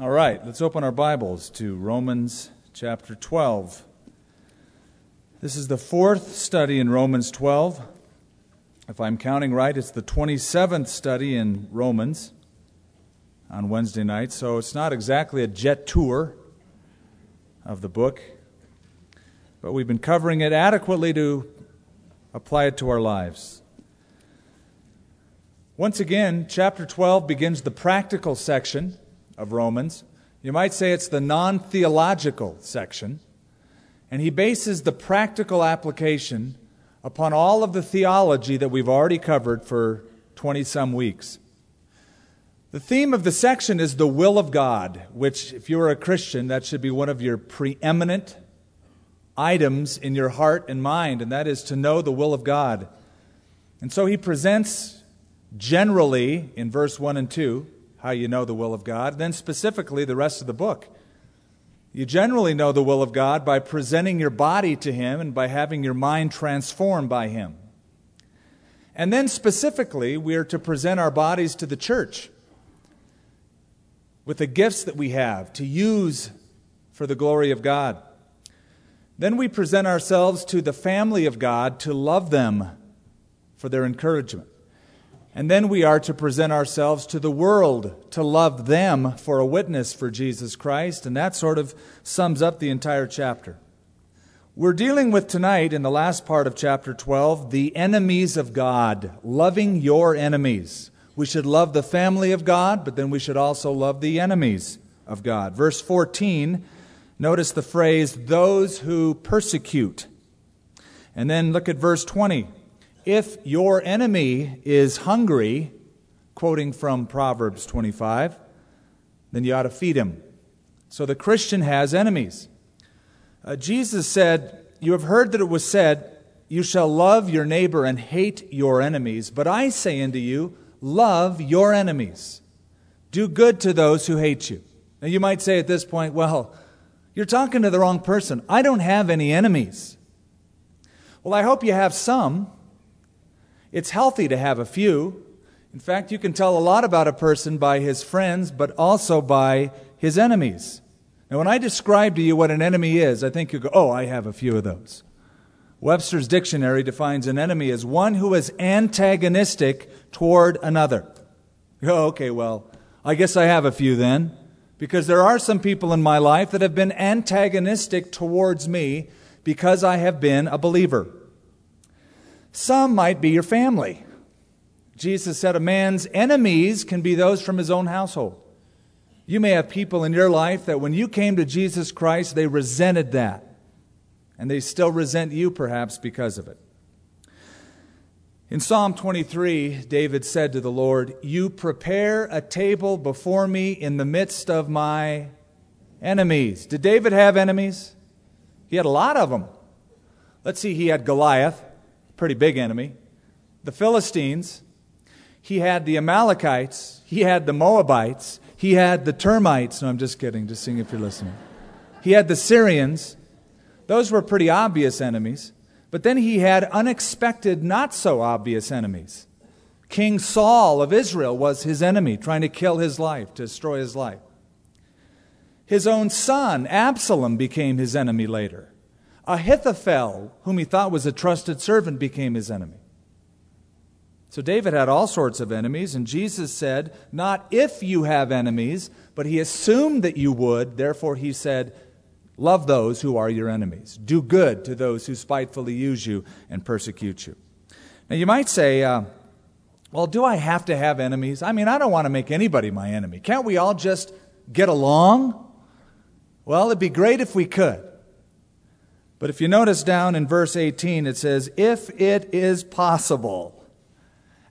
All right, let's open our Bibles to Romans chapter 12. This is the fourth study in Romans 12. If I'm counting right, it's the 27th study in Romans on Wednesday night, so it's not exactly a jet tour of the book, but we've been covering it adequately to apply it to our lives. Once again, chapter 12 begins the practical section of Romans. You might say it's the non theological section. And he bases the practical application upon all of the theology that we've already covered for 20 some weeks. The theme of the section is the will of God, which, if you're a Christian, that should be one of your preeminent items in your heart and mind, and that is to know the will of God. And so he presents generally in verse 1 and 2 how you know the will of God, then specifically the rest of the book. You generally know the will of God by presenting your body to Him and by having your mind transformed by Him. And then specifically, we are to present our bodies to the church with the gifts that we have to use for the glory of God. Then we present ourselves to the family of God to love them for their encouragement. And then we are to present ourselves to the world to love them for a witness for Jesus Christ. And that sort of sums up the entire chapter. We're dealing with tonight, in the last part of chapter 12, the enemies of God, loving your enemies. We should love the family of God, but then we should also love the enemies of God. Verse 14, notice the phrase, those who persecute. And then look at verse 20. If your enemy is hungry, quoting from Proverbs 25, then you ought to feed him. So the Christian has enemies. Uh, Jesus said, You have heard that it was said, You shall love your neighbor and hate your enemies. But I say unto you, Love your enemies. Do good to those who hate you. Now you might say at this point, Well, you're talking to the wrong person. I don't have any enemies. Well, I hope you have some. It's healthy to have a few. In fact, you can tell a lot about a person by his friends, but also by his enemies. Now, when I describe to you what an enemy is, I think you go, oh, I have a few of those. Webster's dictionary defines an enemy as one who is antagonistic toward another. Oh, okay, well, I guess I have a few then, because there are some people in my life that have been antagonistic towards me because I have been a believer. Some might be your family. Jesus said a man's enemies can be those from his own household. You may have people in your life that when you came to Jesus Christ, they resented that. And they still resent you, perhaps, because of it. In Psalm 23, David said to the Lord, You prepare a table before me in the midst of my enemies. Did David have enemies? He had a lot of them. Let's see, he had Goliath pretty big enemy, the Philistines, he had the Amalekites, he had the Moabites, he had the termites. No, I'm just kidding, just seeing if you're listening. He had the Syrians. Those were pretty obvious enemies. But then he had unexpected, not so obvious enemies. King Saul of Israel was his enemy, trying to kill his life, to destroy his life. His own son, Absalom, became his enemy later. Ahithophel, whom he thought was a trusted servant, became his enemy. So David had all sorts of enemies, and Jesus said, Not if you have enemies, but he assumed that you would. Therefore, he said, Love those who are your enemies. Do good to those who spitefully use you and persecute you. Now, you might say, uh, Well, do I have to have enemies? I mean, I don't want to make anybody my enemy. Can't we all just get along? Well, it'd be great if we could. But if you notice down in verse 18, it says, If it is possible,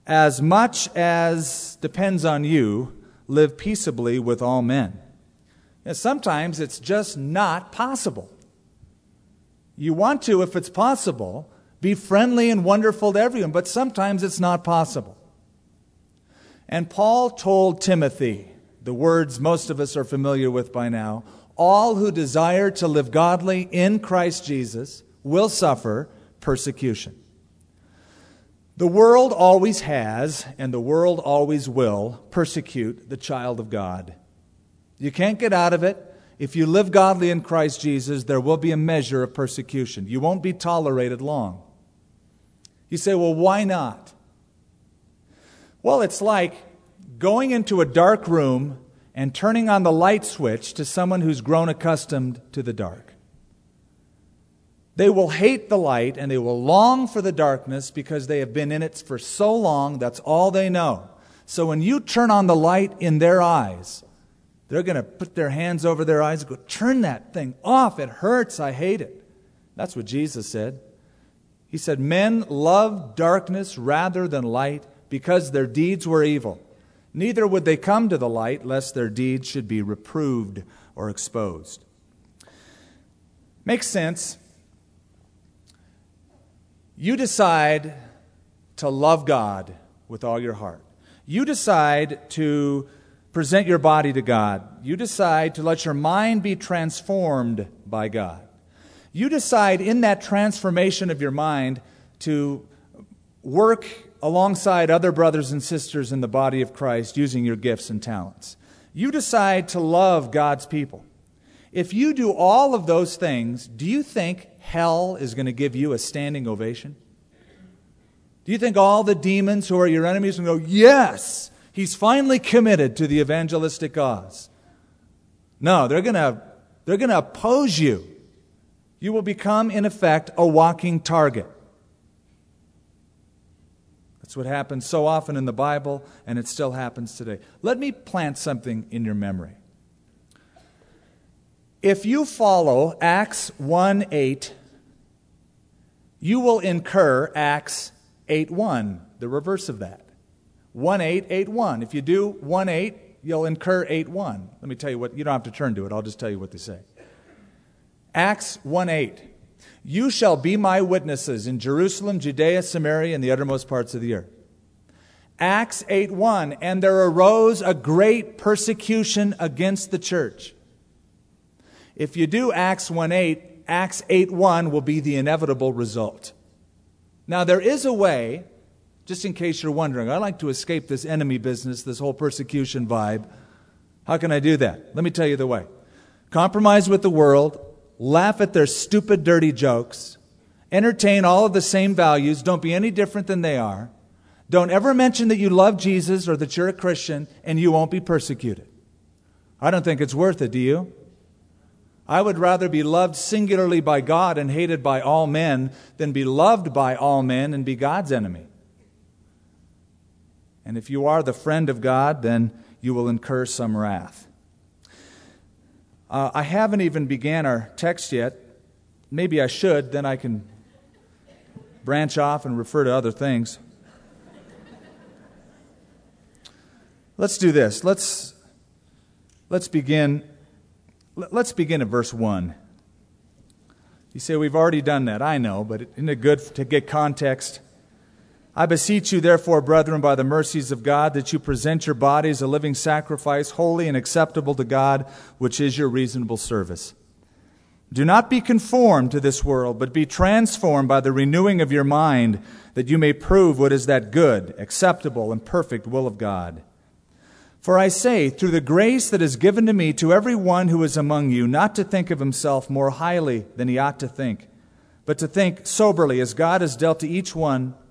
as much as depends on you, live peaceably with all men. And sometimes it's just not possible. You want to, if it's possible, be friendly and wonderful to everyone, but sometimes it's not possible. And Paul told Timothy, the words most of us are familiar with by now all who desire to live godly in Christ Jesus will suffer persecution. The world always has, and the world always will, persecute the child of God. You can't get out of it. If you live godly in Christ Jesus, there will be a measure of persecution. You won't be tolerated long. You say, well, why not? Well, it's like going into a dark room and turning on the light switch to someone who's grown accustomed to the dark. They will hate the light and they will long for the darkness because they have been in it for so long, that's all they know. So when you turn on the light in their eyes, they're going to put their hands over their eyes and go, Turn that thing off. It hurts. I hate it. That's what Jesus said. He said, Men love darkness rather than light because their deeds were evil. Neither would they come to the light lest their deeds should be reproved or exposed. Makes sense. You decide to love God with all your heart. You decide to present your body to God. You decide to let your mind be transformed by God. You decide in that transformation of your mind to work alongside other brothers and sisters in the body of Christ using your gifts and talents. You decide to love God's people. If you do all of those things, do you think hell is going to give you a standing ovation? Do you think all the demons who are your enemies will go, Yes, he's finally committed to the evangelistic cause? No, they're going to, they're going to oppose you. You will become, in effect, a walking target. That's what happens so often in the Bible, and it still happens today. Let me plant something in your memory. If you follow Acts 1 8, you will incur Acts 8 1, the reverse of that. 1 8, 8 1. If you do 1 8, you'll incur 8 1. Let me tell you what, you don't have to turn to it, I'll just tell you what they say. Acts 1 8. You shall be my witnesses in Jerusalem, Judea, Samaria, and the uttermost parts of the earth. Acts 8 1. And there arose a great persecution against the church. If you do Acts 1 8, Acts 8 1 will be the inevitable result. Now, there is a way, just in case you're wondering, I like to escape this enemy business, this whole persecution vibe. How can I do that? Let me tell you the way. Compromise with the world, laugh at their stupid, dirty jokes, entertain all of the same values, don't be any different than they are. Don't ever mention that you love Jesus or that you're a Christian, and you won't be persecuted. I don't think it's worth it, do you? I would rather be loved singularly by God and hated by all men than be loved by all men and be God's enemy. And if you are the friend of God, then you will incur some wrath. Uh, I haven't even began our text yet. Maybe I should, then I can branch off and refer to other things. Let's do this. Let's, let's begin Let's begin at verse 1. You say, We've already done that. I know, but isn't it good to get context? I beseech you, therefore, brethren, by the mercies of God, that you present your bodies a living sacrifice, holy and acceptable to God, which is your reasonable service. Do not be conformed to this world, but be transformed by the renewing of your mind, that you may prove what is that good, acceptable, and perfect will of God. For I say, through the grace that is given to me to every one who is among you, not to think of himself more highly than he ought to think, but to think soberly as God has dealt to each one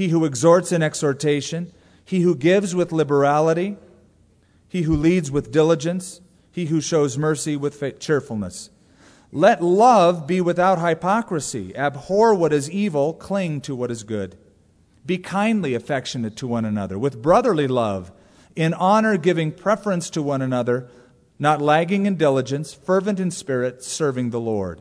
he who exhorts in exhortation, he who gives with liberality, he who leads with diligence, he who shows mercy with cheerfulness. Let love be without hypocrisy. Abhor what is evil, cling to what is good. Be kindly affectionate to one another with brotherly love in honor giving preference to one another, not lagging in diligence, fervent in spirit, serving the Lord.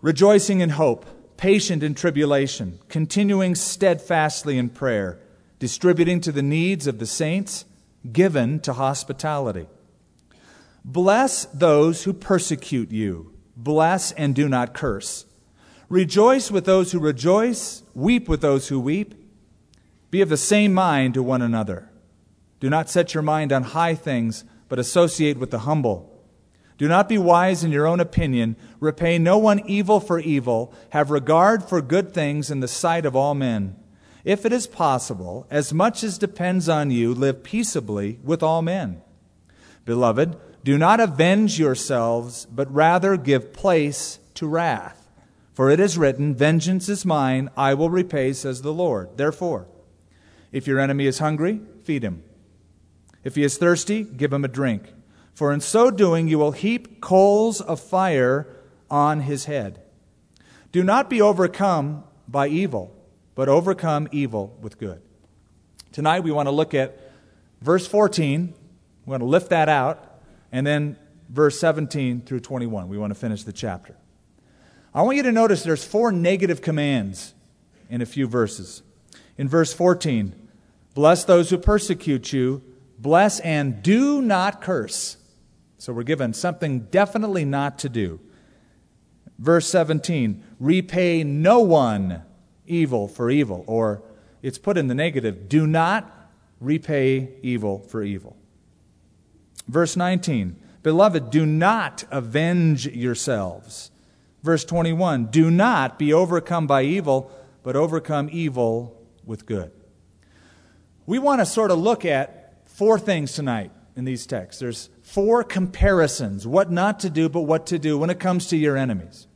Rejoicing in hope, patient in tribulation, continuing steadfastly in prayer, distributing to the needs of the saints, given to hospitality. Bless those who persecute you. Bless and do not curse. Rejoice with those who rejoice. Weep with those who weep. Be of the same mind to one another. Do not set your mind on high things, but associate with the humble. Do not be wise in your own opinion. Repay no one evil for evil. Have regard for good things in the sight of all men. If it is possible, as much as depends on you, live peaceably with all men. Beloved, do not avenge yourselves, but rather give place to wrath. For it is written, Vengeance is mine, I will repay, says the Lord. Therefore, if your enemy is hungry, feed him. If he is thirsty, give him a drink. For in so doing, you will heap coals of fire on his head. Do not be overcome by evil, but overcome evil with good. Tonight, we want to look at verse 14. We want to lift that out and then verse 17 through 21. We want to finish the chapter. I want you to notice there's four negative commands in a few verses. In verse 14, bless those who persecute you, bless and do not curse. So we're given something definitely not to do. Verse 17, repay no one evil for evil, or it's put in the negative, do not repay evil for evil. Verse 19 Beloved, do not avenge yourselves. Verse 21 Do not be overcome by evil, but overcome evil with good. We want to sort of look at four things tonight in these texts. There's four comparisons what not to do, but what to do when it comes to your enemies.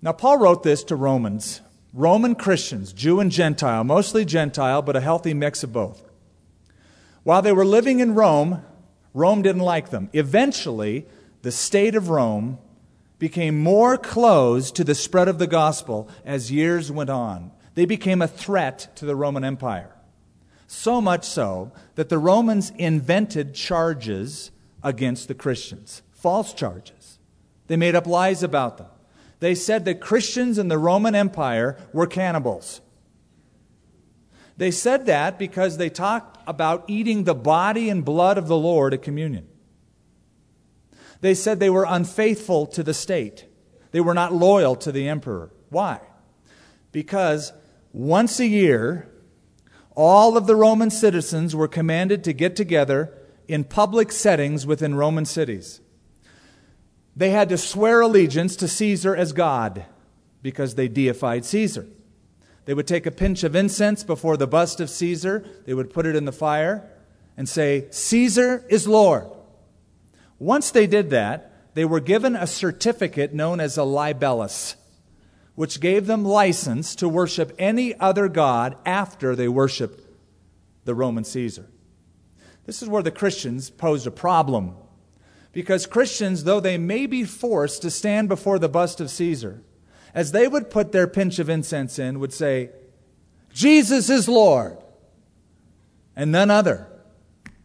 Now, Paul wrote this to Romans, Roman Christians, Jew and Gentile, mostly Gentile, but a healthy mix of both. While they were living in Rome, Rome didn't like them. Eventually, the state of Rome became more closed to the spread of the gospel as years went on. They became a threat to the Roman Empire. So much so that the Romans invented charges against the Christians, false charges. They made up lies about them. They said that Christians in the Roman Empire were cannibals. They said that because they talked about eating the body and blood of the Lord at communion. They said they were unfaithful to the state. They were not loyal to the emperor. Why? Because once a year, all of the Roman citizens were commanded to get together in public settings within Roman cities. They had to swear allegiance to Caesar as God because they deified Caesar. They would take a pinch of incense before the bust of Caesar, they would put it in the fire and say, Caesar is Lord. Once they did that, they were given a certificate known as a libellus, which gave them license to worship any other god after they worshiped the Roman Caesar. This is where the Christians posed a problem. Because Christians, though they may be forced to stand before the bust of Caesar, as they would put their pinch of incense in, would say, Jesus is Lord, and none other.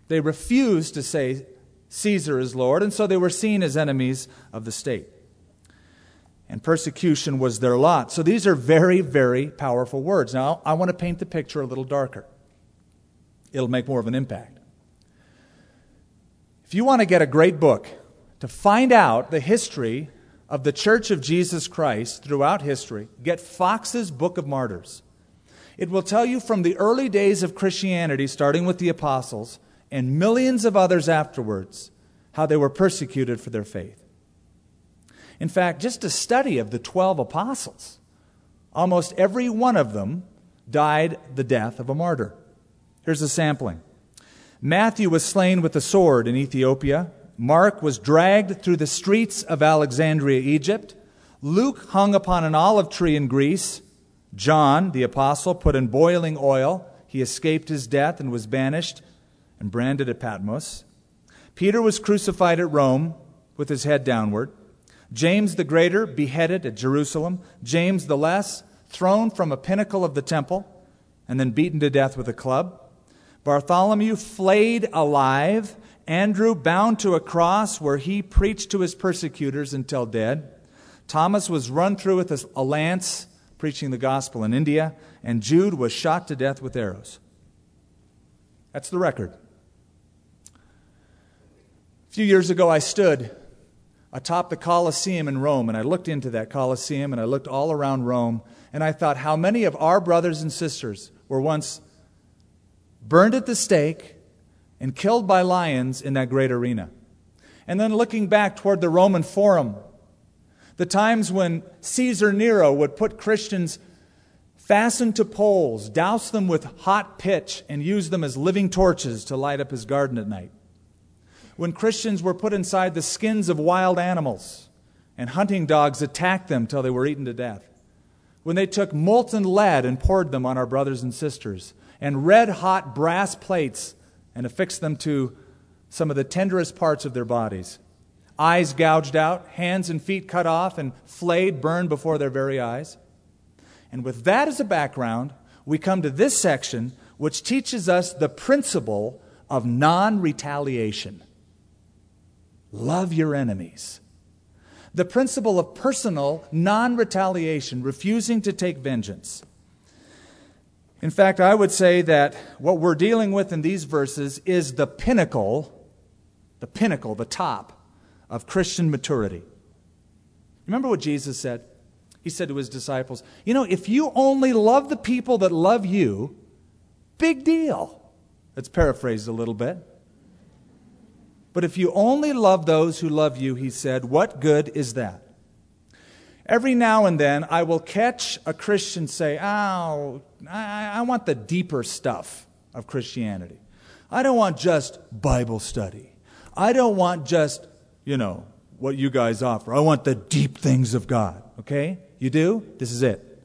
They refused to say Caesar is Lord, and so they were seen as enemies of the state. And persecution was their lot. So these are very, very powerful words. Now, I want to paint the picture a little darker. It'll make more of an impact. If you want to get a great book to find out the history of the Church of Jesus Christ throughout history, get Foxe's Book of Martyrs. It will tell you from the early days of Christianity, starting with the apostles, and millions of others afterwards, how they were persecuted for their faith. In fact, just a study of the 12 apostles, almost every one of them died the death of a martyr. Here's a sampling Matthew was slain with a sword in Ethiopia. Mark was dragged through the streets of Alexandria, Egypt. Luke hung upon an olive tree in Greece. John, the apostle, put in boiling oil. He escaped his death and was banished and branded at Patmos. Peter was crucified at Rome with his head downward. James the Greater beheaded at Jerusalem. James the Less thrown from a pinnacle of the temple and then beaten to death with a club. Bartholomew flayed alive Andrew bound to a cross where he preached to his persecutors until dead. Thomas was run through with a lance preaching the gospel in India, and Jude was shot to death with arrows. That's the record. A few years ago, I stood atop the Colosseum in Rome, and I looked into that Colosseum and I looked all around Rome, and I thought how many of our brothers and sisters were once burned at the stake and killed by lions in that great arena. And then looking back toward the Roman Forum, the times when Caesar Nero would put Christians fastened to poles, douse them with hot pitch, and use them as living torches to light up his garden at night when Christians were put inside the skins of wild animals and hunting dogs attacked them till they were eaten to death. When they took molten lead and poured them on our brothers and sisters, and red hot brass plates and affixed them to some of the tenderest parts of their bodies. Eyes gouged out, hands and feet cut off, and flayed, burned before their very eyes. And with that as a background, we come to this section, which teaches us the principle of non retaliation. Love your enemies. The principle of personal non retaliation, refusing to take vengeance. In fact, I would say that what we're dealing with in these verses is the pinnacle, the pinnacle, the top of Christian maturity. Remember what Jesus said? He said to his disciples, You know, if you only love the people that love you, big deal. Let's paraphrase a little bit. But if you only love those who love you, he said, what good is that? Every now and then, I will catch a Christian say, Oh, I, I want the deeper stuff of Christianity. I don't want just Bible study. I don't want just, you know, what you guys offer. I want the deep things of God. Okay? You do? This is it.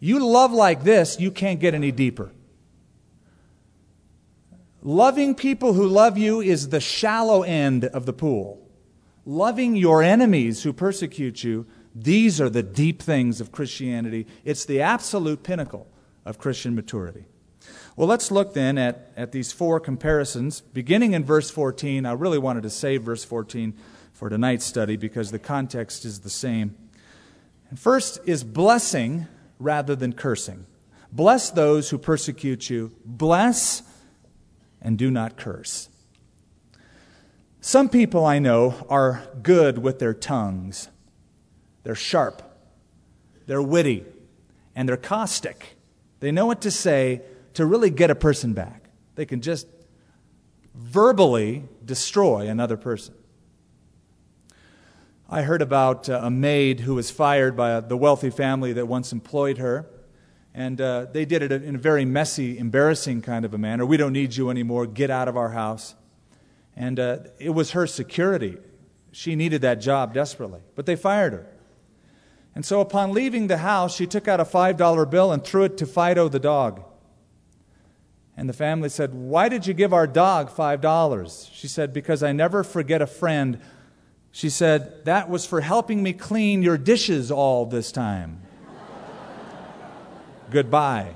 You love like this, you can't get any deeper. Loving people who love you is the shallow end of the pool. Loving your enemies who persecute you, these are the deep things of Christianity. It's the absolute pinnacle of Christian maturity. Well, let's look then at, at these four comparisons. Beginning in verse 14, I really wanted to save verse 14 for tonight's study because the context is the same. And first is blessing rather than cursing. Bless those who persecute you. Bless and do not curse. Some people I know are good with their tongues. They're sharp, they're witty, and they're caustic. They know what to say to really get a person back. They can just verbally destroy another person. I heard about uh, a maid who was fired by the wealthy family that once employed her. And uh, they did it in a very messy, embarrassing kind of a manner. We don't need you anymore. Get out of our house. And uh, it was her security. She needed that job desperately. But they fired her. And so upon leaving the house, she took out a $5 bill and threw it to Fido the dog. And the family said, Why did you give our dog $5? She said, Because I never forget a friend. She said, That was for helping me clean your dishes all this time goodbye.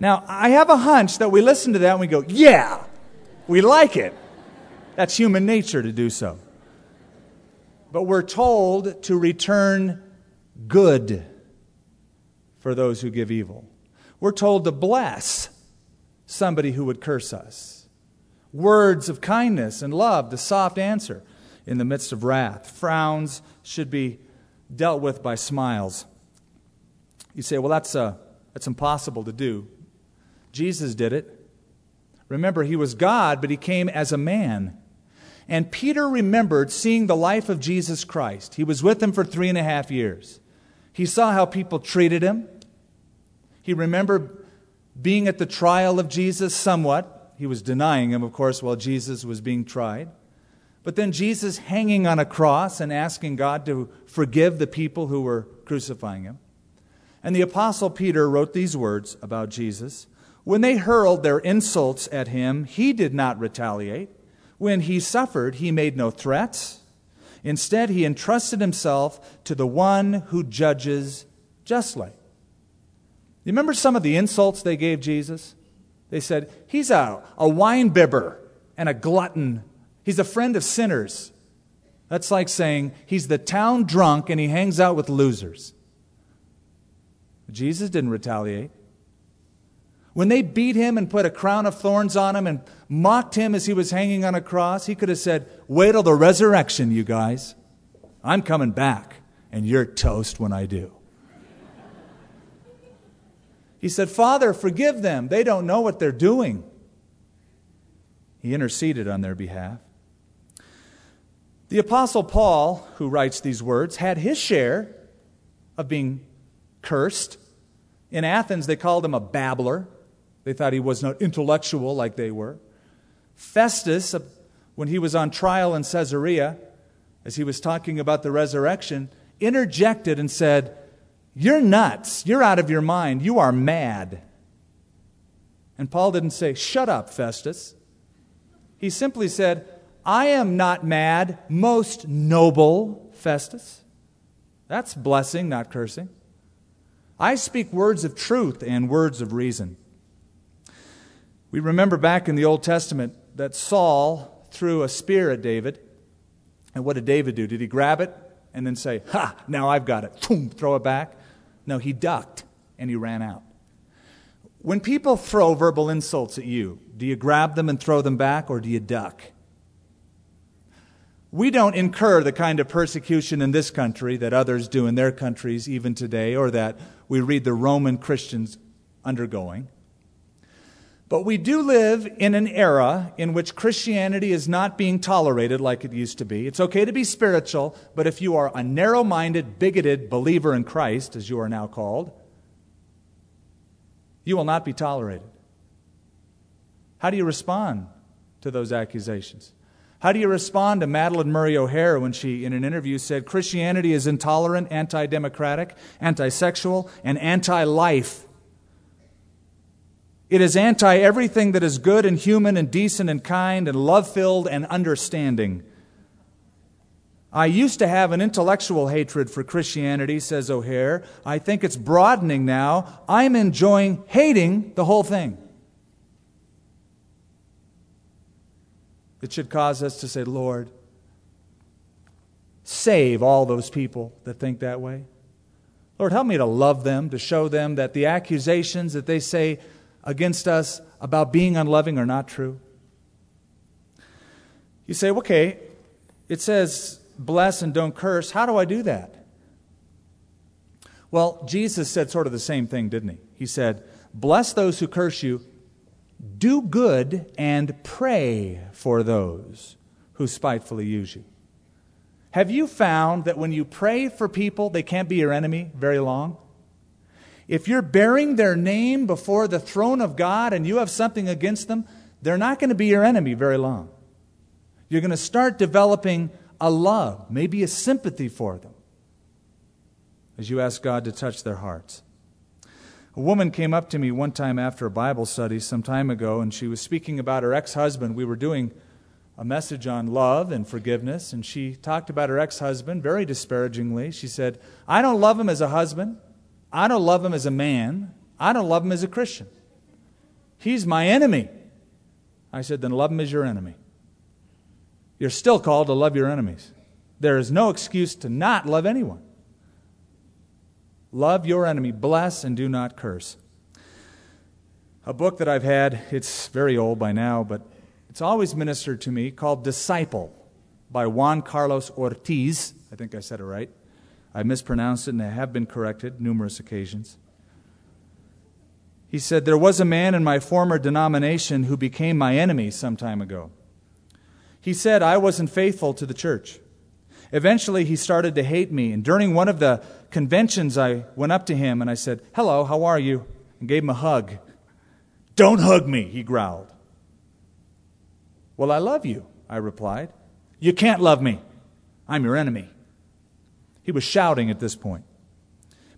Now, I have a hunch that we listen to that and we go, yeah, we like it. That's human nature to do so. But we're told to return good for those who give evil. We're told to bless somebody who would curse us. Words of kindness and love, the soft answer in the midst of wrath. Frowns should be dealt with by smiles. You say, well, that's, uh, that's impossible to do. Jesus did it. Remember, he was God, but he came as a man. And Peter remembered seeing the life of Jesus Christ. He was with him for three and a half years. He saw how people treated him. He remembered being at the trial of Jesus somewhat. He was denying him, of course, while Jesus was being tried. But then Jesus hanging on a cross and asking God to forgive the people who were crucifying him. And the Apostle Peter wrote these words about Jesus. When they hurled their insults at him, he did not retaliate. When he suffered, he made no threats. Instead, he entrusted himself to the one who judges justly. You remember some of the insults they gave Jesus? They said, He's a, a wine bibber and a glutton. He's a friend of sinners. That's like saying he's the town drunk and he hangs out with losers. Jesus didn't retaliate. When they beat him and put a crown of thorns on him and mocked him as he was hanging on a cross, he could have said, Wait till the resurrection, you guys. I'm coming back, and you're toast when I do. He said, Father, forgive them. They don't know what they're doing. He interceded on their behalf. The Apostle Paul, who writes these words, had his share of being cursed. In Athens, they called him a babbler. They thought he was not intellectual like they were. Festus, when he was on trial in Caesarea, as he was talking about the resurrection, interjected and said, You're nuts. You're out of your mind. You are mad. And Paul didn't say, Shut up, Festus. He simply said, I am not mad, most noble Festus. That's blessing, not cursing. I speak words of truth and words of reason. We remember back in the Old Testament that Saul threw a spear at David. And what did David do? Did he grab it and then say, Ha, now I've got it? Boom, throw it back? No, he ducked and he ran out. When people throw verbal insults at you, do you grab them and throw them back or do you duck? We don't incur the kind of persecution in this country that others do in their countries even today, or that we read the Roman Christians undergoing. But we do live in an era in which Christianity is not being tolerated like it used to be. It's okay to be spiritual, but if you are a narrow minded, bigoted believer in Christ, as you are now called, you will not be tolerated. How do you respond to those accusations? How do you respond to Madalyn Murray O'Hair when she, in an interview, said Christianity is intolerant, anti democratic, anti sexual, and anti life? It is anti everything that is good and human and decent and kind and love filled and understanding. I used to have an intellectual hatred for Christianity, says O'Hair. I think it's broadening now. I'm enjoying hating the whole thing. It should cause us to say, Lord, save all those people that think that way. Lord, help me to love them, to show them that the accusations that they say against us about being unloving are not true? You say, okay, it says bless and don't curse. How do I do that? Well, Jesus said sort of the same thing, didn't he? He said, Bless those who curse you, do good, and pray for those who spitefully use you. Have you found that when you pray for people, they can't be your enemy very long? If you're bearing their name before the throne of God and you have something against them, they're not going to be your enemy very long. You're going to start developing a love, maybe a sympathy for them, as you ask God to touch their hearts. A woman came up to me one time after a Bible study some time ago, and she was speaking about her ex husband. We were doing a message on love and forgiveness, and she talked about her ex husband very disparagingly. She said, I don't love him as a husband. I don't love him as a man. I don't love him as a Christian. He's my enemy. I said, then love him as your enemy. You're still called to love your enemies. There is no excuse to not love anyone. Love your enemy, bless, and do not curse. A book that I've had, it's very old by now, but it's always ministered to me, called Disciple by Juan Carlos Ortiz. I think I said it right. I mispronounced it and I have been corrected numerous occasions. He said, There was a man in my former denomination who became my enemy some time ago. He said I wasn't faithful to the church. Eventually, he started to hate me, and during one of the conventions, I went up to him and I said, Hello, how are you? and gave him a hug. Don't hug me, he growled. Well, I love you, I replied. You can't love me. I'm your enemy. He was shouting at this point.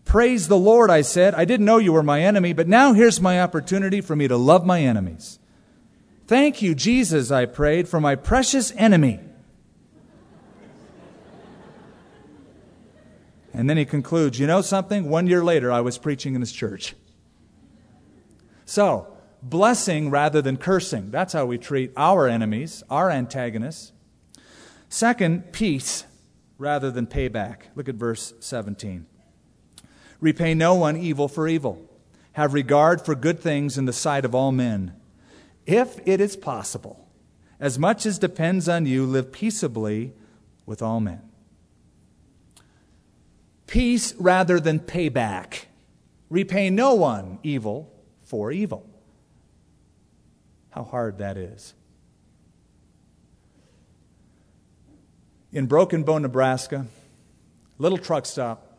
Praise the Lord, I said. I didn't know you were my enemy, but now here's my opportunity for me to love my enemies. Thank you, Jesus, I prayed, for my precious enemy. And then he concludes, You know something? One year later, I was preaching in his church. So, blessing rather than cursing. That's how we treat our enemies, our antagonists. Second, peace rather than payback. Look at verse 17. Repay no one evil for evil. have regard for good things in the sight of all men. If it is possible, as much as depends on you, live peaceably with all men. Peace rather than payback. Repay no one evil for evil. How hard that is. In Broken Bow, Nebraska, little truck stop.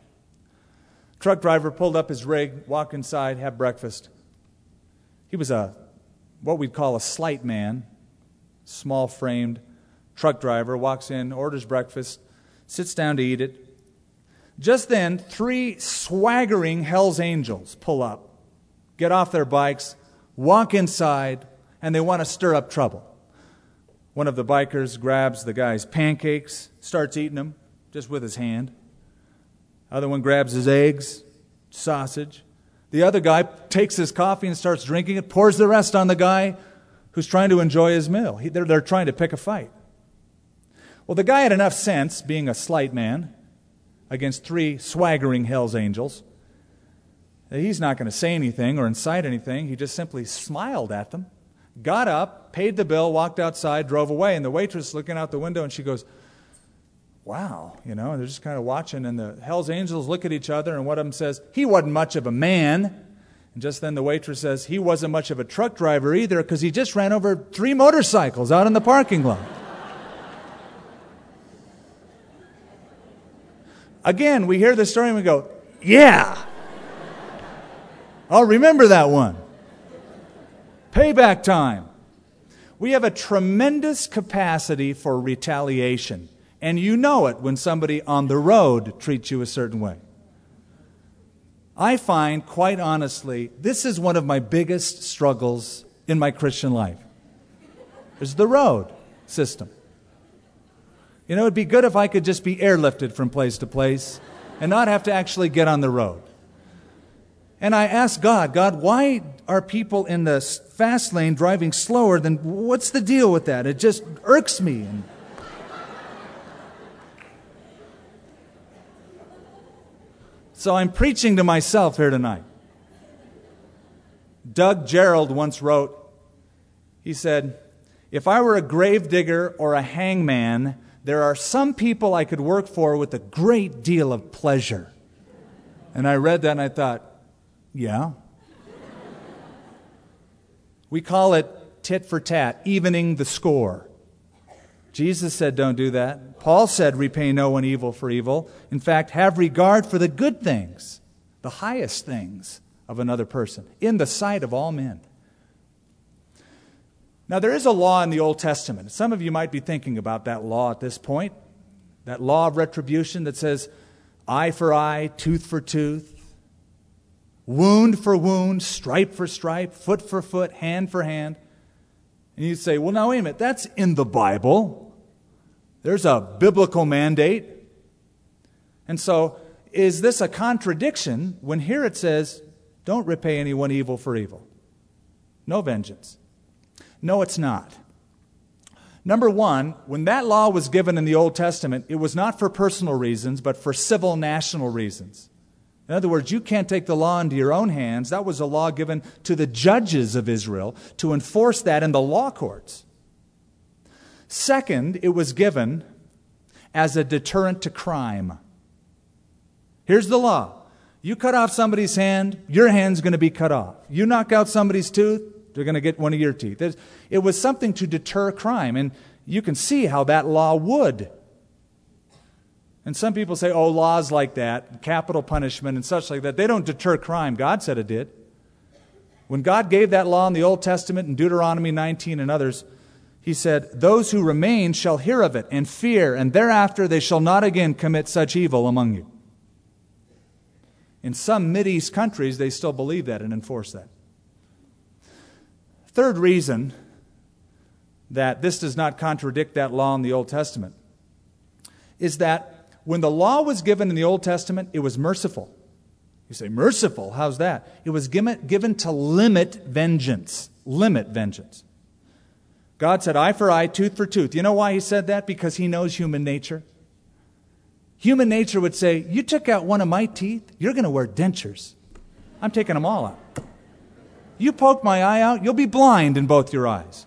Truck driver pulled up his rig, walked inside, had breakfast. He was a what we'd call a slight man, small framed truck driver, walks in, orders breakfast, sits down to eat it. Just then, three swaggering Hell's Angels pull up, get off their bikes, walk inside, and they want to stir up trouble. One of the bikers grabs the guy's pancakes, starts eating them just with his hand. Other one grabs his eggs, sausage. The other guy takes his coffee and starts drinking it, pours the rest on the guy who's trying to enjoy his meal. He, they're, they're trying to pick a fight. Well, the guy had enough sense, being a slight man, against three swaggering Hell's Angels, he's not going to say anything or incite anything. He just simply smiled at them got up, paid the bill, walked outside, drove away. And the waitress looking out the window and she goes, Wow, you know, and they're just kind of watching. And the Hell's Angels look at each other, and one of them says, He wasn't much of a man. And just then the waitress says, He wasn't much of a truck driver either because he just ran over three motorcycles out in the parking lot. Again, we hear the story and we go, Yeah. I'll remember that one. Payback time. We have a tremendous capacity for retaliation, and you know it when somebody on the road treats you a certain way. I find, quite honestly, this is one of my biggest struggles in my Christian life. Is the road system. You know, it'd be good if I could just be airlifted from place to place and not have to actually get on the road. And I asked God, God, why are people in the fast lane driving slower than what's the deal with that? It just irks me. so I'm preaching to myself here tonight. Doug Jerrold once wrote, he said, If I were a gravedigger or a hangman, there are some people I could work for with a great deal of pleasure. And I read that and I thought, yeah. we call it tit for tat, evening the score. Jesus said, don't do that. Paul said, repay no one evil for evil. In fact, have regard for the good things, the highest things of another person, in the sight of all men. Now, there is a law in the Old Testament. Some of you might be thinking about that law at this point. That law of retribution that says eye for eye, tooth for tooth wound for wound, stripe for stripe, foot for foot, hand for hand. And you'd say, well, now wait a minute, that's in the Bible. There's a biblical mandate. And so, is this a contradiction when here it says, don't repay anyone evil for evil? No vengeance. No, it's not. Number one, when that law was given in the Old Testament, it was not for personal reasons, but for civil national reasons. In other words, you can't take the law into your own hands. That was a law given to the judges of Israel to enforce that in the law courts. Second, it was given as a deterrent to crime. Here's the law you cut off somebody's hand, your hand's going to be cut off. You knock out somebody's tooth, they're going to get one of your teeth. It was something to deter crime, and you can see how that law would and some people say, oh, laws like that, capital punishment and such like that, they don't deter crime. God said it did. When God gave that law in the Old Testament in Deuteronomy 19 and others, he said, Those who remain shall hear of it and fear, and thereafter they shall not again commit such evil among you. In some East countries, they still believe that and enforce that. Third reason that this does not contradict that law in the Old Testament is that when the law was given in the Old Testament, it was merciful. You say, merciful? How's that? It was given, to limit vengeance. Limit vengeance. God said, eye for eye, tooth for tooth. You know why he said that? Because he knows human nature. Human nature would say, You took out one of my teeth, you're going to wear dentures. I'm taking them all out. You poke my eye out, you'll be blind in both your eyes.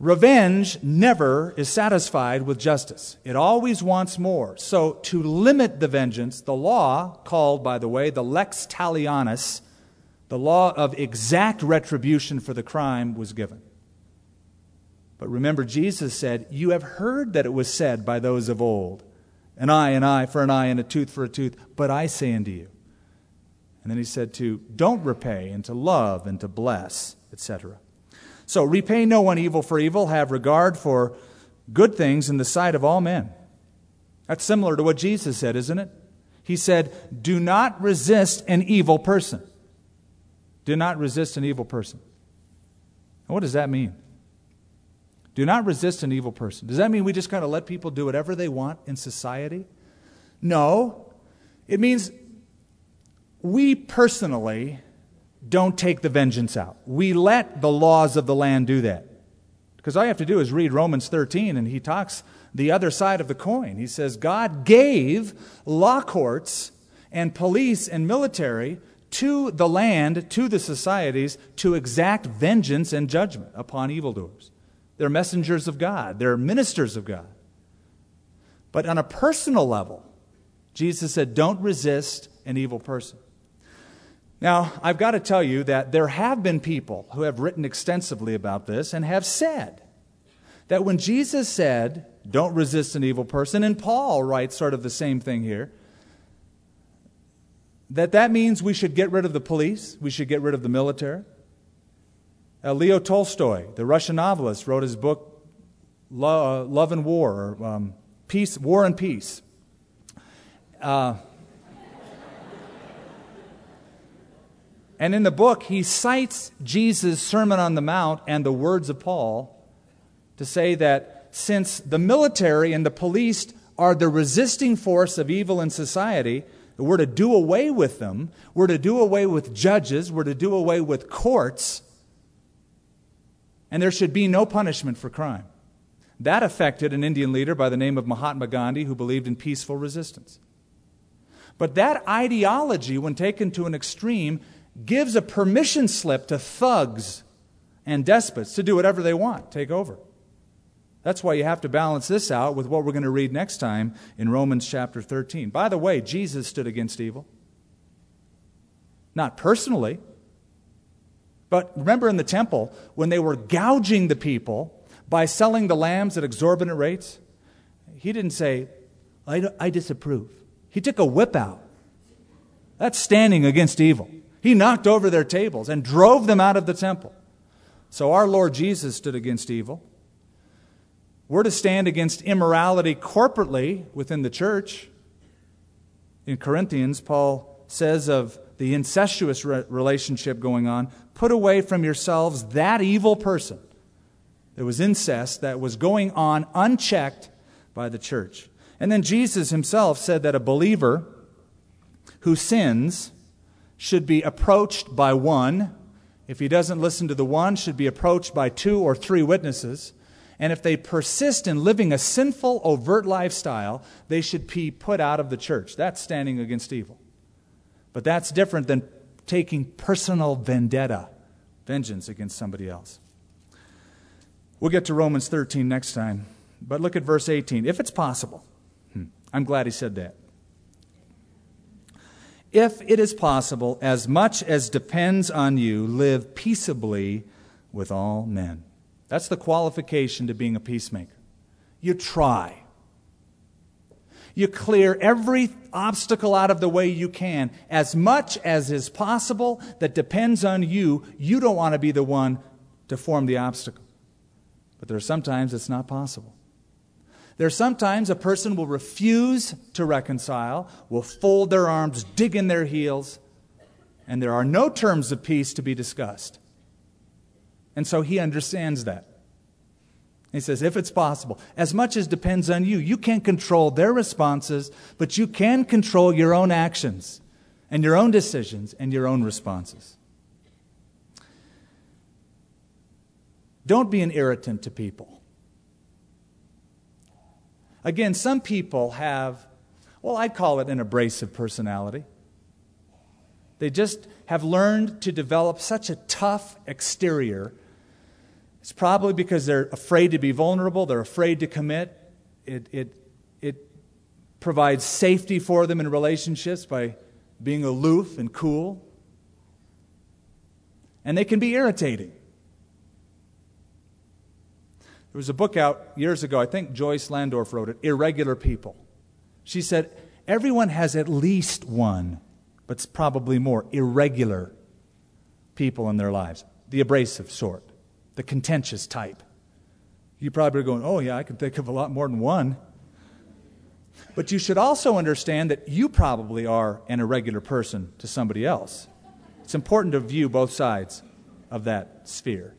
Revenge never is satisfied with justice. It always wants more. So, to limit the vengeance, the law, called, by the way, the lex talionis, the law of exact retribution for the crime, was given. But remember, Jesus said, You have heard that it was said by those of old, an eye, an eye for an eye, and a tooth for a tooth. But I say unto you. And then he said to, Don't repay, and to love, and to bless, etc. So repay no one evil for evil, have regard for good things in the sight of all men. That's similar to what Jesus said, isn't it? He said, Do not resist an evil person. Do not resist an evil person. And what does that mean? Do not resist an evil person. Does that mean we just kind of let people do whatever they want in society? No. It means we personally don't take the vengeance out. We let the laws of the land do that. Because all you have to do is read Romans 13, and he talks the other side of the coin. He says, God gave law courts and police and military to the land, to the societies, to exact vengeance and judgment upon evildoers. They're messengers of God, they're ministers of God. But on a personal level, Jesus said, Don't resist an evil person. Now, I've got to tell you that there have been people who have written extensively about this and have said that when Jesus said, don't resist an evil person, and Paul writes sort of the same thing here, that that means we should get rid of the police, we should get rid of the military. Uh, Leo Tolstoy, the Russian novelist, wrote his book uh, Love and War, or um, Peace, War and Peace. Uh, And in the book, he cites Jesus' Sermon on the Mount and the words of Paul to say that since the military and the police are the resisting force of evil in society, we're to do away with them. We're to do away with judges. We're to do away with courts. And there should be no punishment for crime. That affected an Indian leader by the name of Mahatma Gandhi who believed in peaceful resistance. But that ideology, when taken to an extreme, gives a permission slip to thugs and despots to do whatever they want, take over. That's why you have to balance this out with what we're going to read next time in Romans chapter 13. By the way, Jesus stood against evil. Not personally, but remember in the temple when they were gouging the people by selling the lambs at exorbitant rates? He didn't say, I, I disapprove. He took a whip out. That's standing against evil. He knocked over their tables and drove them out of the temple. So our Lord Jesus stood against evil. We're to stand against immorality corporately within the church. In Corinthians, Paul says of the incestuous re- relationship going on put away from yourselves that evil person. There was incest that was going on unchecked by the church. And then Jesus himself said that a believer who sins should be approached by one. If he doesn't listen to the one, should be approached by two or three witnesses. And if they persist in living a sinful, overt lifestyle, they should be put out of the church. That's standing against evil. But that's different than taking personal vendetta, vengeance against somebody else. We'll get to Romans 13 next time. But look at verse 18. If it's possible, hmm, I'm glad he said that if it is possible, as much as depends on you, live peaceably with all men. That's the qualification to being a peacemaker. You try. You clear every obstacle out of the way you can, as much as is possible that depends on you. You don't want to be the one to form the obstacle. But there are sometimes it's not possible. There's sometimes a person will refuse to reconcile, will fold their arms, dig in their heels, and there are no terms of peace to be discussed. And so he understands that. He says, if it's possible, as much as depends on you, you can't control their responses, but you can control your own actions and your own decisions and your own responses. Don't be an irritant to people. Again, some people have, well, I'd call it an abrasive personality. They just have learned to develop such a tough exterior. It's probably because they're afraid to be vulnerable, they're afraid to commit. It, it, it provides safety for them in relationships by being aloof and cool. And they can be irritating. There was a book out years ago, I think Joyce Landorf wrote it, Irregular People. She said, Everyone has at least one, but it's probably more, irregular people in their lives. The abrasive sort, the contentious type. You probably are going, Oh, yeah, I can think of a lot more than one. But you should also understand that you probably are an irregular person to somebody else. It's important to view both sides of that sphere.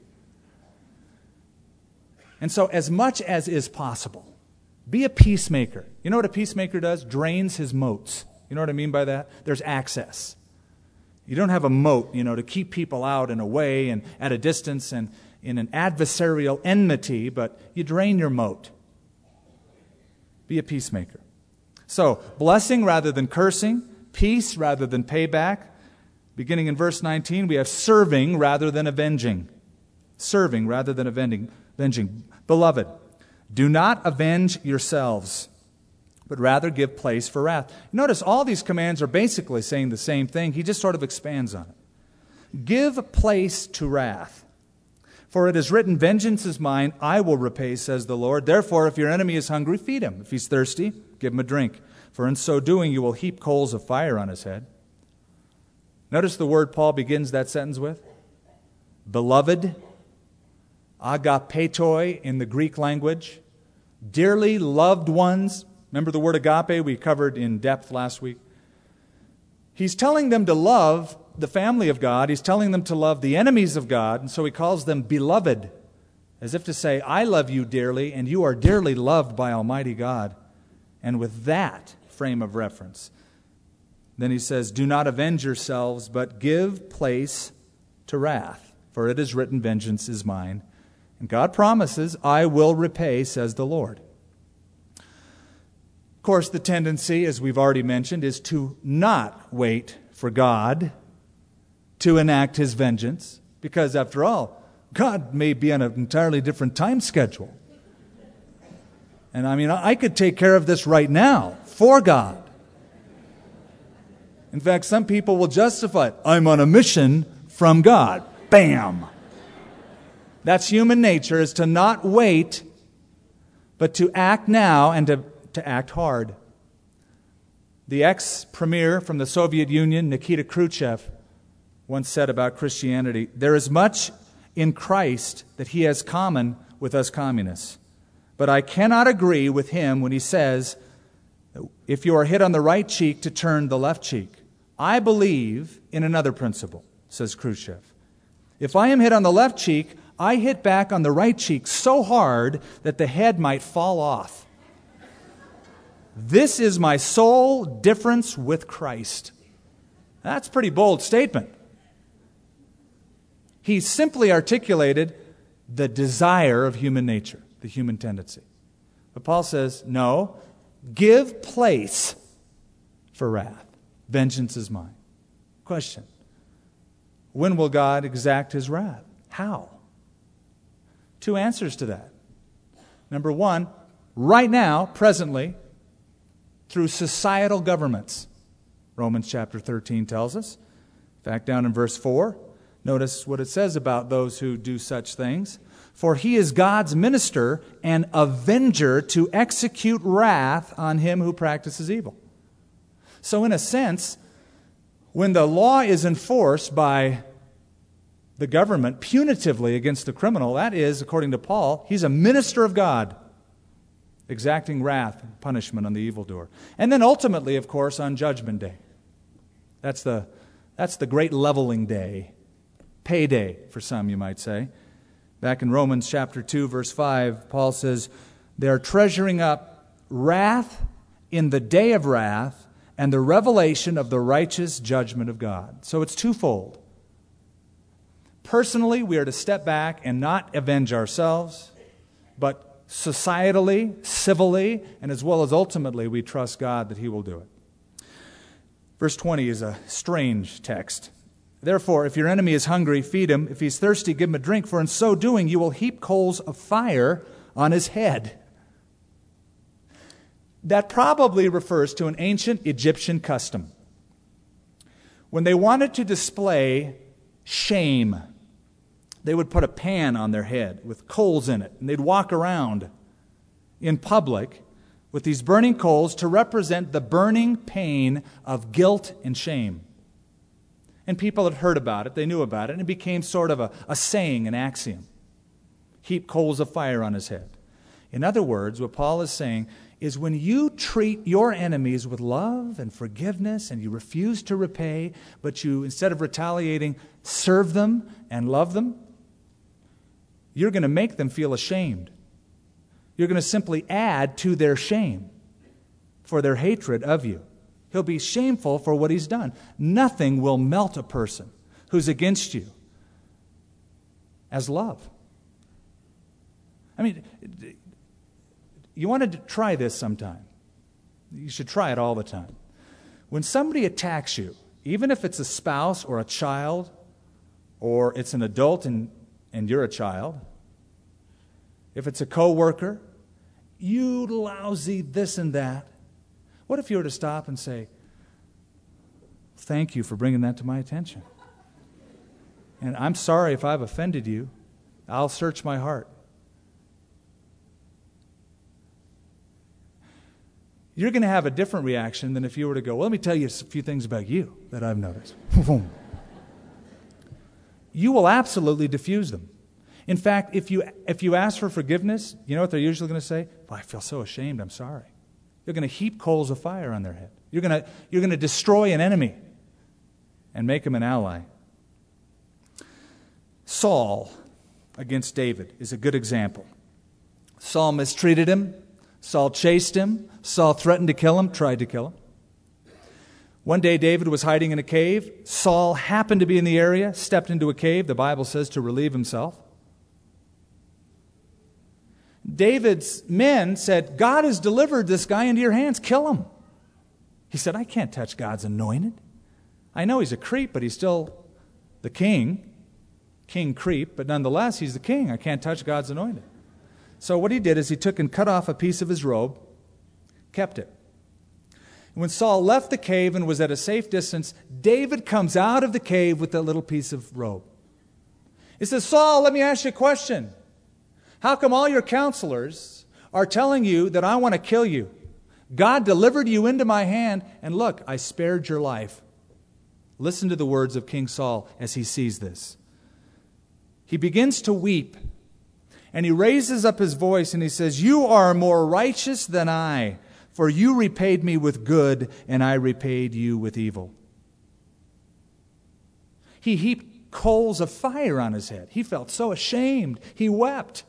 And so, as much as is possible, be a peacemaker. You know what a peacemaker does? Drains his moats. You know what I mean by that? There's access. You don't have a moat, you know, to keep people out and away and at a distance and in an adversarial enmity, but you drain your moat. Be a peacemaker. So, blessing rather than cursing, peace rather than payback. Beginning in verse 19, we have serving rather than avenging. Serving rather than avenging. Avenging. Beloved, do not avenge yourselves, but rather give place for wrath. Notice all these commands are basically saying the same thing. He just sort of expands on it. Give place to wrath. For it is written, Vengeance is mine, I will repay, says the Lord. Therefore, if your enemy is hungry, feed him. If he's thirsty, give him a drink. For in so doing, you will heap coals of fire on his head. Notice the word Paul begins that sentence with Beloved, agapetoi in the Greek language, dearly loved ones. Remember the word agape we covered in depth last week? He's telling them to love the family of God. He's telling them to love the enemies of God. And so he calls them beloved, as if to say, I love you dearly, and you are dearly loved by Almighty God. And with that frame of reference, then he says, Do not avenge yourselves, but give place to wrath. For it is written, Vengeance is mine. And God promises, I will repay, says the Lord. Of course, the tendency, as we've already mentioned, is to not wait for God to enact his vengeance, because after all, God may be on an entirely different time schedule. And I mean, I could take care of this right now for God. In fact, some people will justify it. I'm on a mission from God. Bam! That's human nature, is to not wait, but to act now and to, to act hard. The ex premier from the Soviet Union, Nikita Khrushchev, once said about Christianity there is much in Christ that he has common with us communists. But I cannot agree with him when he says, if you are hit on the right cheek, to turn the left cheek. I believe in another principle, says Khrushchev. If I am hit on the left cheek, I hit back on the right cheek so hard that the head might fall off. This is my sole difference with Christ. That's a pretty bold statement. He simply articulated the desire of human nature, the human tendency. But Paul says, no, give place for wrath. Vengeance is mine. Question When will God exact his wrath? How? Two answers to that. Number one, right now, presently, through societal governments. Romans chapter 13 tells us. In fact, down in verse 4, notice what it says about those who do such things. For he is God's minister and avenger to execute wrath on him who practices evil. So, in a sense, when the law is enforced by the government punitively against the criminal, that is, according to Paul, he's a minister of God, exacting wrath and punishment on the evildoer. And then ultimately, of course, on Judgment Day. That's the, that's the great leveling day, payday for some, you might say. Back in Romans chapter 2, verse 5, Paul says, They are treasuring up wrath in the day of wrath and the revelation of the righteous judgment of God. So it's twofold. Personally, we are to step back and not avenge ourselves, but societally, civilly, and as well as ultimately, we trust God that He will do it. Verse 20 is a strange text. Therefore, if your enemy is hungry, feed him. If he's thirsty, give him a drink, for in so doing you will heap coals of fire on his head. That probably refers to an ancient Egyptian custom. When they wanted to display shame, they would put a pan on their head with coals in it, and they'd walk around in public with these burning coals to represent the burning pain of guilt and shame. And people had heard about it, they knew about it, and it became sort of a, a saying, an axiom. Heap coals of fire on his head. In other words, what Paul is saying is when you treat your enemies with love and forgiveness and you refuse to repay, but you, instead of retaliating, serve them and love them, you're going to make them feel ashamed you're going to simply add to their shame for their hatred of you. He'll be shameful for what he's done. Nothing will melt a person who's against you as love. I mean, you want to try this sometime. You should try it all the time. When somebody attacks you, even if it's a spouse or a child, or it's an adult and, and you're a child, if it's a coworker, you lousy this and that. What if you were to stop and say, Thank you for bringing that to my attention? And I'm sorry if I've offended you. I'll search my heart. You're going to have a different reaction than if you were to go, well, let me tell you a few things about you that I've noticed. you will absolutely diffuse them. In fact, if you, if you ask for forgiveness, you know what they're usually going to say? Well, I feel so ashamed. I'm sorry. You're going to heap coals of fire on their head. You're going to, you're going to destroy an enemy and make him an ally. Saul against David is a good example. Saul mistreated him. Saul chased him. Saul threatened to kill him, tried to kill him. One day, David was hiding in a cave. Saul happened to be in the area, stepped into a cave, the Bible says, to relieve himself. David's men said, God has delivered this guy into your hands. Kill him. He said, I can't touch God's anointed. I know he's a creep, but he's still the king. King creep, but nonetheless, he's the king. I can't touch God's anointed. So what he did is he took and cut off a piece of his robe, kept it. And When Saul left the cave and was at a safe distance, David comes out of the cave with that little piece of robe. He says, Saul, let me ask you a question. How come all your counselors are telling you that I want to kill you? God delivered you into my hand, and look, I spared your life. Listen to the words of King Saul as he sees this. He begins to weep, and he raises up his voice and he says, You are more righteous than I, for you repaid me with good, and I repaid you with evil. He heaped coals of fire on his head. He felt so ashamed. He wept.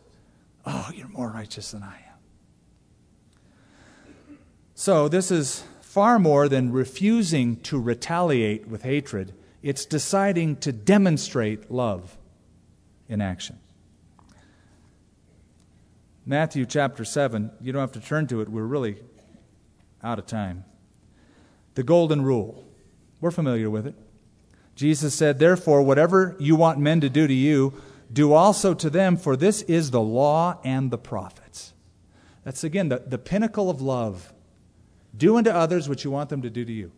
Oh, you're more righteous than I am. So, this is far more than refusing to retaliate with hatred, it's deciding to demonstrate love in action. Matthew chapter 7, you don't have to turn to it, we're really out of time. The golden rule. We're familiar with it. Jesus said, Therefore, whatever you want men to do to you, do also to them, for this is the law and the prophets. That's again the, the pinnacle of love. Do unto others what you want them to do to you.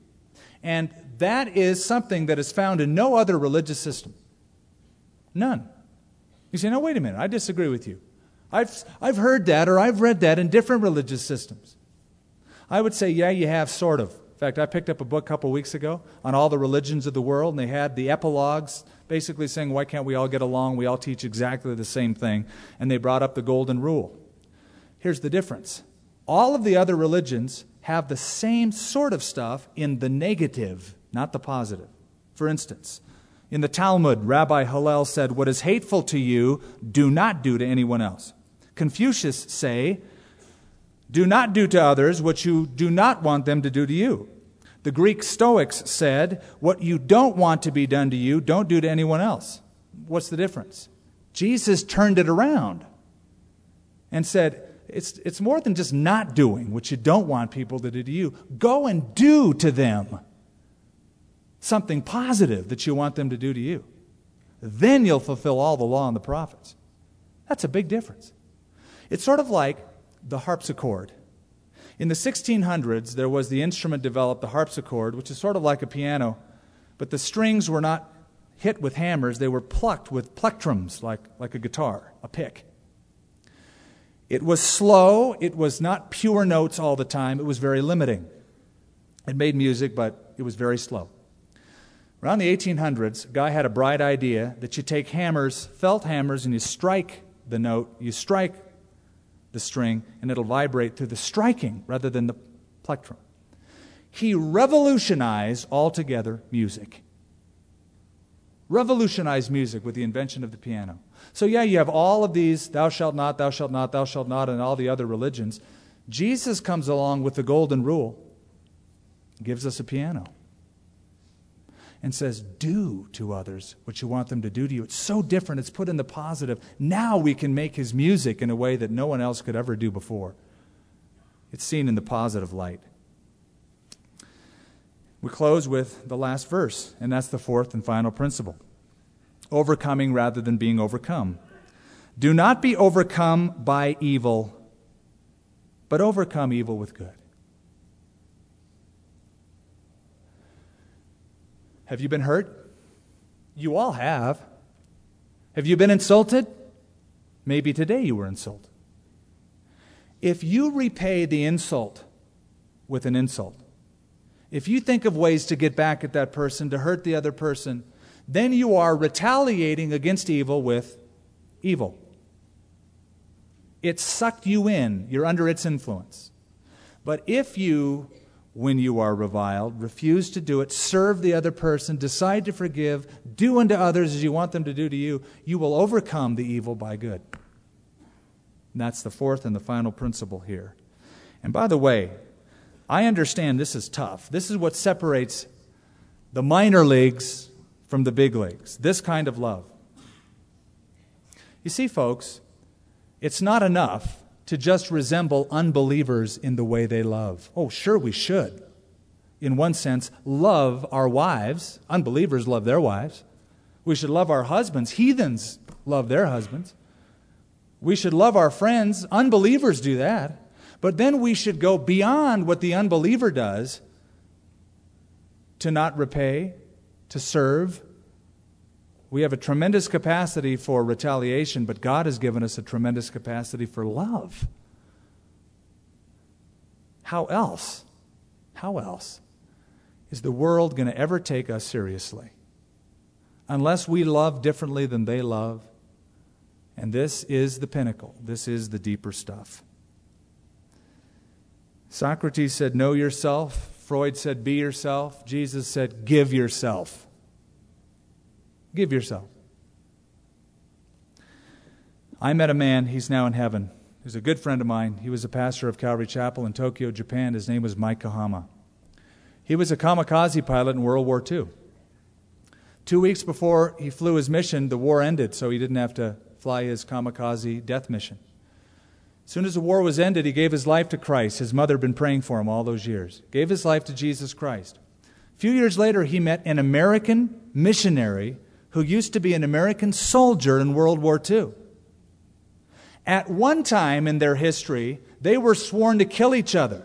And that is something that is found in no other religious system. None. You say, no, wait a minute, I disagree with you. I've, I've heard that or I've read that in different religious systems. I would say, yeah, you have, sort of In fact, I picked up a book a couple weeks ago on all the religions of the world, and they had the epilogues basically saying, Why can't we all get along? We all teach exactly the same thing. And they brought up the golden rule. Here's the difference all of the other religions have the same sort of stuff in the negative, not the positive. For instance, in the Talmud, Rabbi Hillel said, What is hateful to you, do not do to anyone else. Confucius say, do not do to others what you do not want them to do to you. The Greek Stoics said, What you don't want to be done to you, don't do to anyone else. What's the difference? Jesus turned it around and said, it's, it's more than just not doing what you don't want people to do to you. Go and do to them something positive that you want them to do to you. Then you'll fulfill all the law and the prophets. That's a big difference. It's sort of like the harpsichord. In the 1600s, there was the instrument developed, the harpsichord, which is sort of like a piano, but the strings were not hit with hammers, they were plucked with plectrums, like, like a guitar, a pick. It was slow, it was not pure notes all the time, it was very limiting. It made music, but it was very slow. Around the 1800s, a guy had a bright idea that you take hammers, felt hammers, and you strike the note, you strike the string, and it'll vibrate through the striking rather than the plectrum. He revolutionized altogether music. Revolutionized music with the invention of the piano. So, yeah, you have all of these thou shalt not, thou shalt not, thou shalt not, and all the other religions. Jesus comes along with the golden rule, gives us a piano and says, Do to others what you want them to do to you. It's so different. It's put in the positive. Now we can make his music in a way that no one else could ever do before. It's seen in the positive light. We close with the last verse, and that's the fourth and final principle overcoming rather than being overcome. Do not be overcome by evil, but overcome evil with good. Have you been hurt? You all have. Have you been insulted? Maybe today you were insulted. If you repay the insult with an insult, if you think of ways to get back at that person, to hurt the other person, then you are retaliating against evil with evil. It sucked you in, you're under its influence. But if you when you are reviled. Refuse to do it. Serve the other person. Decide to forgive. Do unto others as you want them to do to you. You will overcome the evil by good. And that's the fourth and the final principle here. And by the way, I understand this is tough. This is what separates the minor leagues from the big leagues this kind of love. You see, folks, it's not enough to just resemble unbelievers in the way they love. Oh, sure, we should. In one sense, love our wives. Unbelievers love their wives. We should love our husbands. Heathens love their husbands. We should love our friends. Unbelievers do that. But then we should go beyond what the unbeliever does to not repay, to serve, we have a tremendous capacity for retaliation, but God has given us a tremendous capacity for love. How else? How else is the world going to ever take us seriously? Unless we love differently than they love. And this is the pinnacle, this is the deeper stuff. Socrates said, Know yourself. Freud said, Be yourself. Jesus said, Give yourself. Give yourself. I met a man, he's now in heaven. He's a good friend of mine. He was a pastor of Calvary Chapel in Tokyo, Japan. His name was Mike Kahama. He was a kamikaze pilot in World War II. Two weeks before he flew his mission, the war ended, so he didn't have to fly his kamikaze death mission. As soon as the war was ended, he gave his life to Christ. His mother had been praying for him all those years. Gave his life to Jesus Christ. A few years later, he met an American missionary who used to be an American soldier in World War II. At one time in their history, they were sworn to kill each other.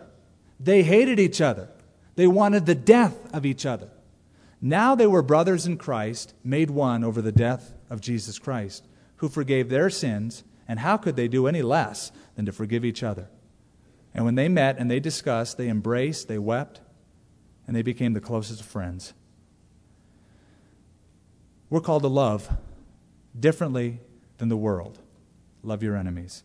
They hated each other. They wanted the death of each other. Now they were brothers in Christ, made one over the death of Jesus Christ, who forgave their sins, and how could they do any less than to forgive each other? And when they met and they discussed, they embraced, they wept, and they became the closest of friends. We're called to love differently than the world. Love your enemies.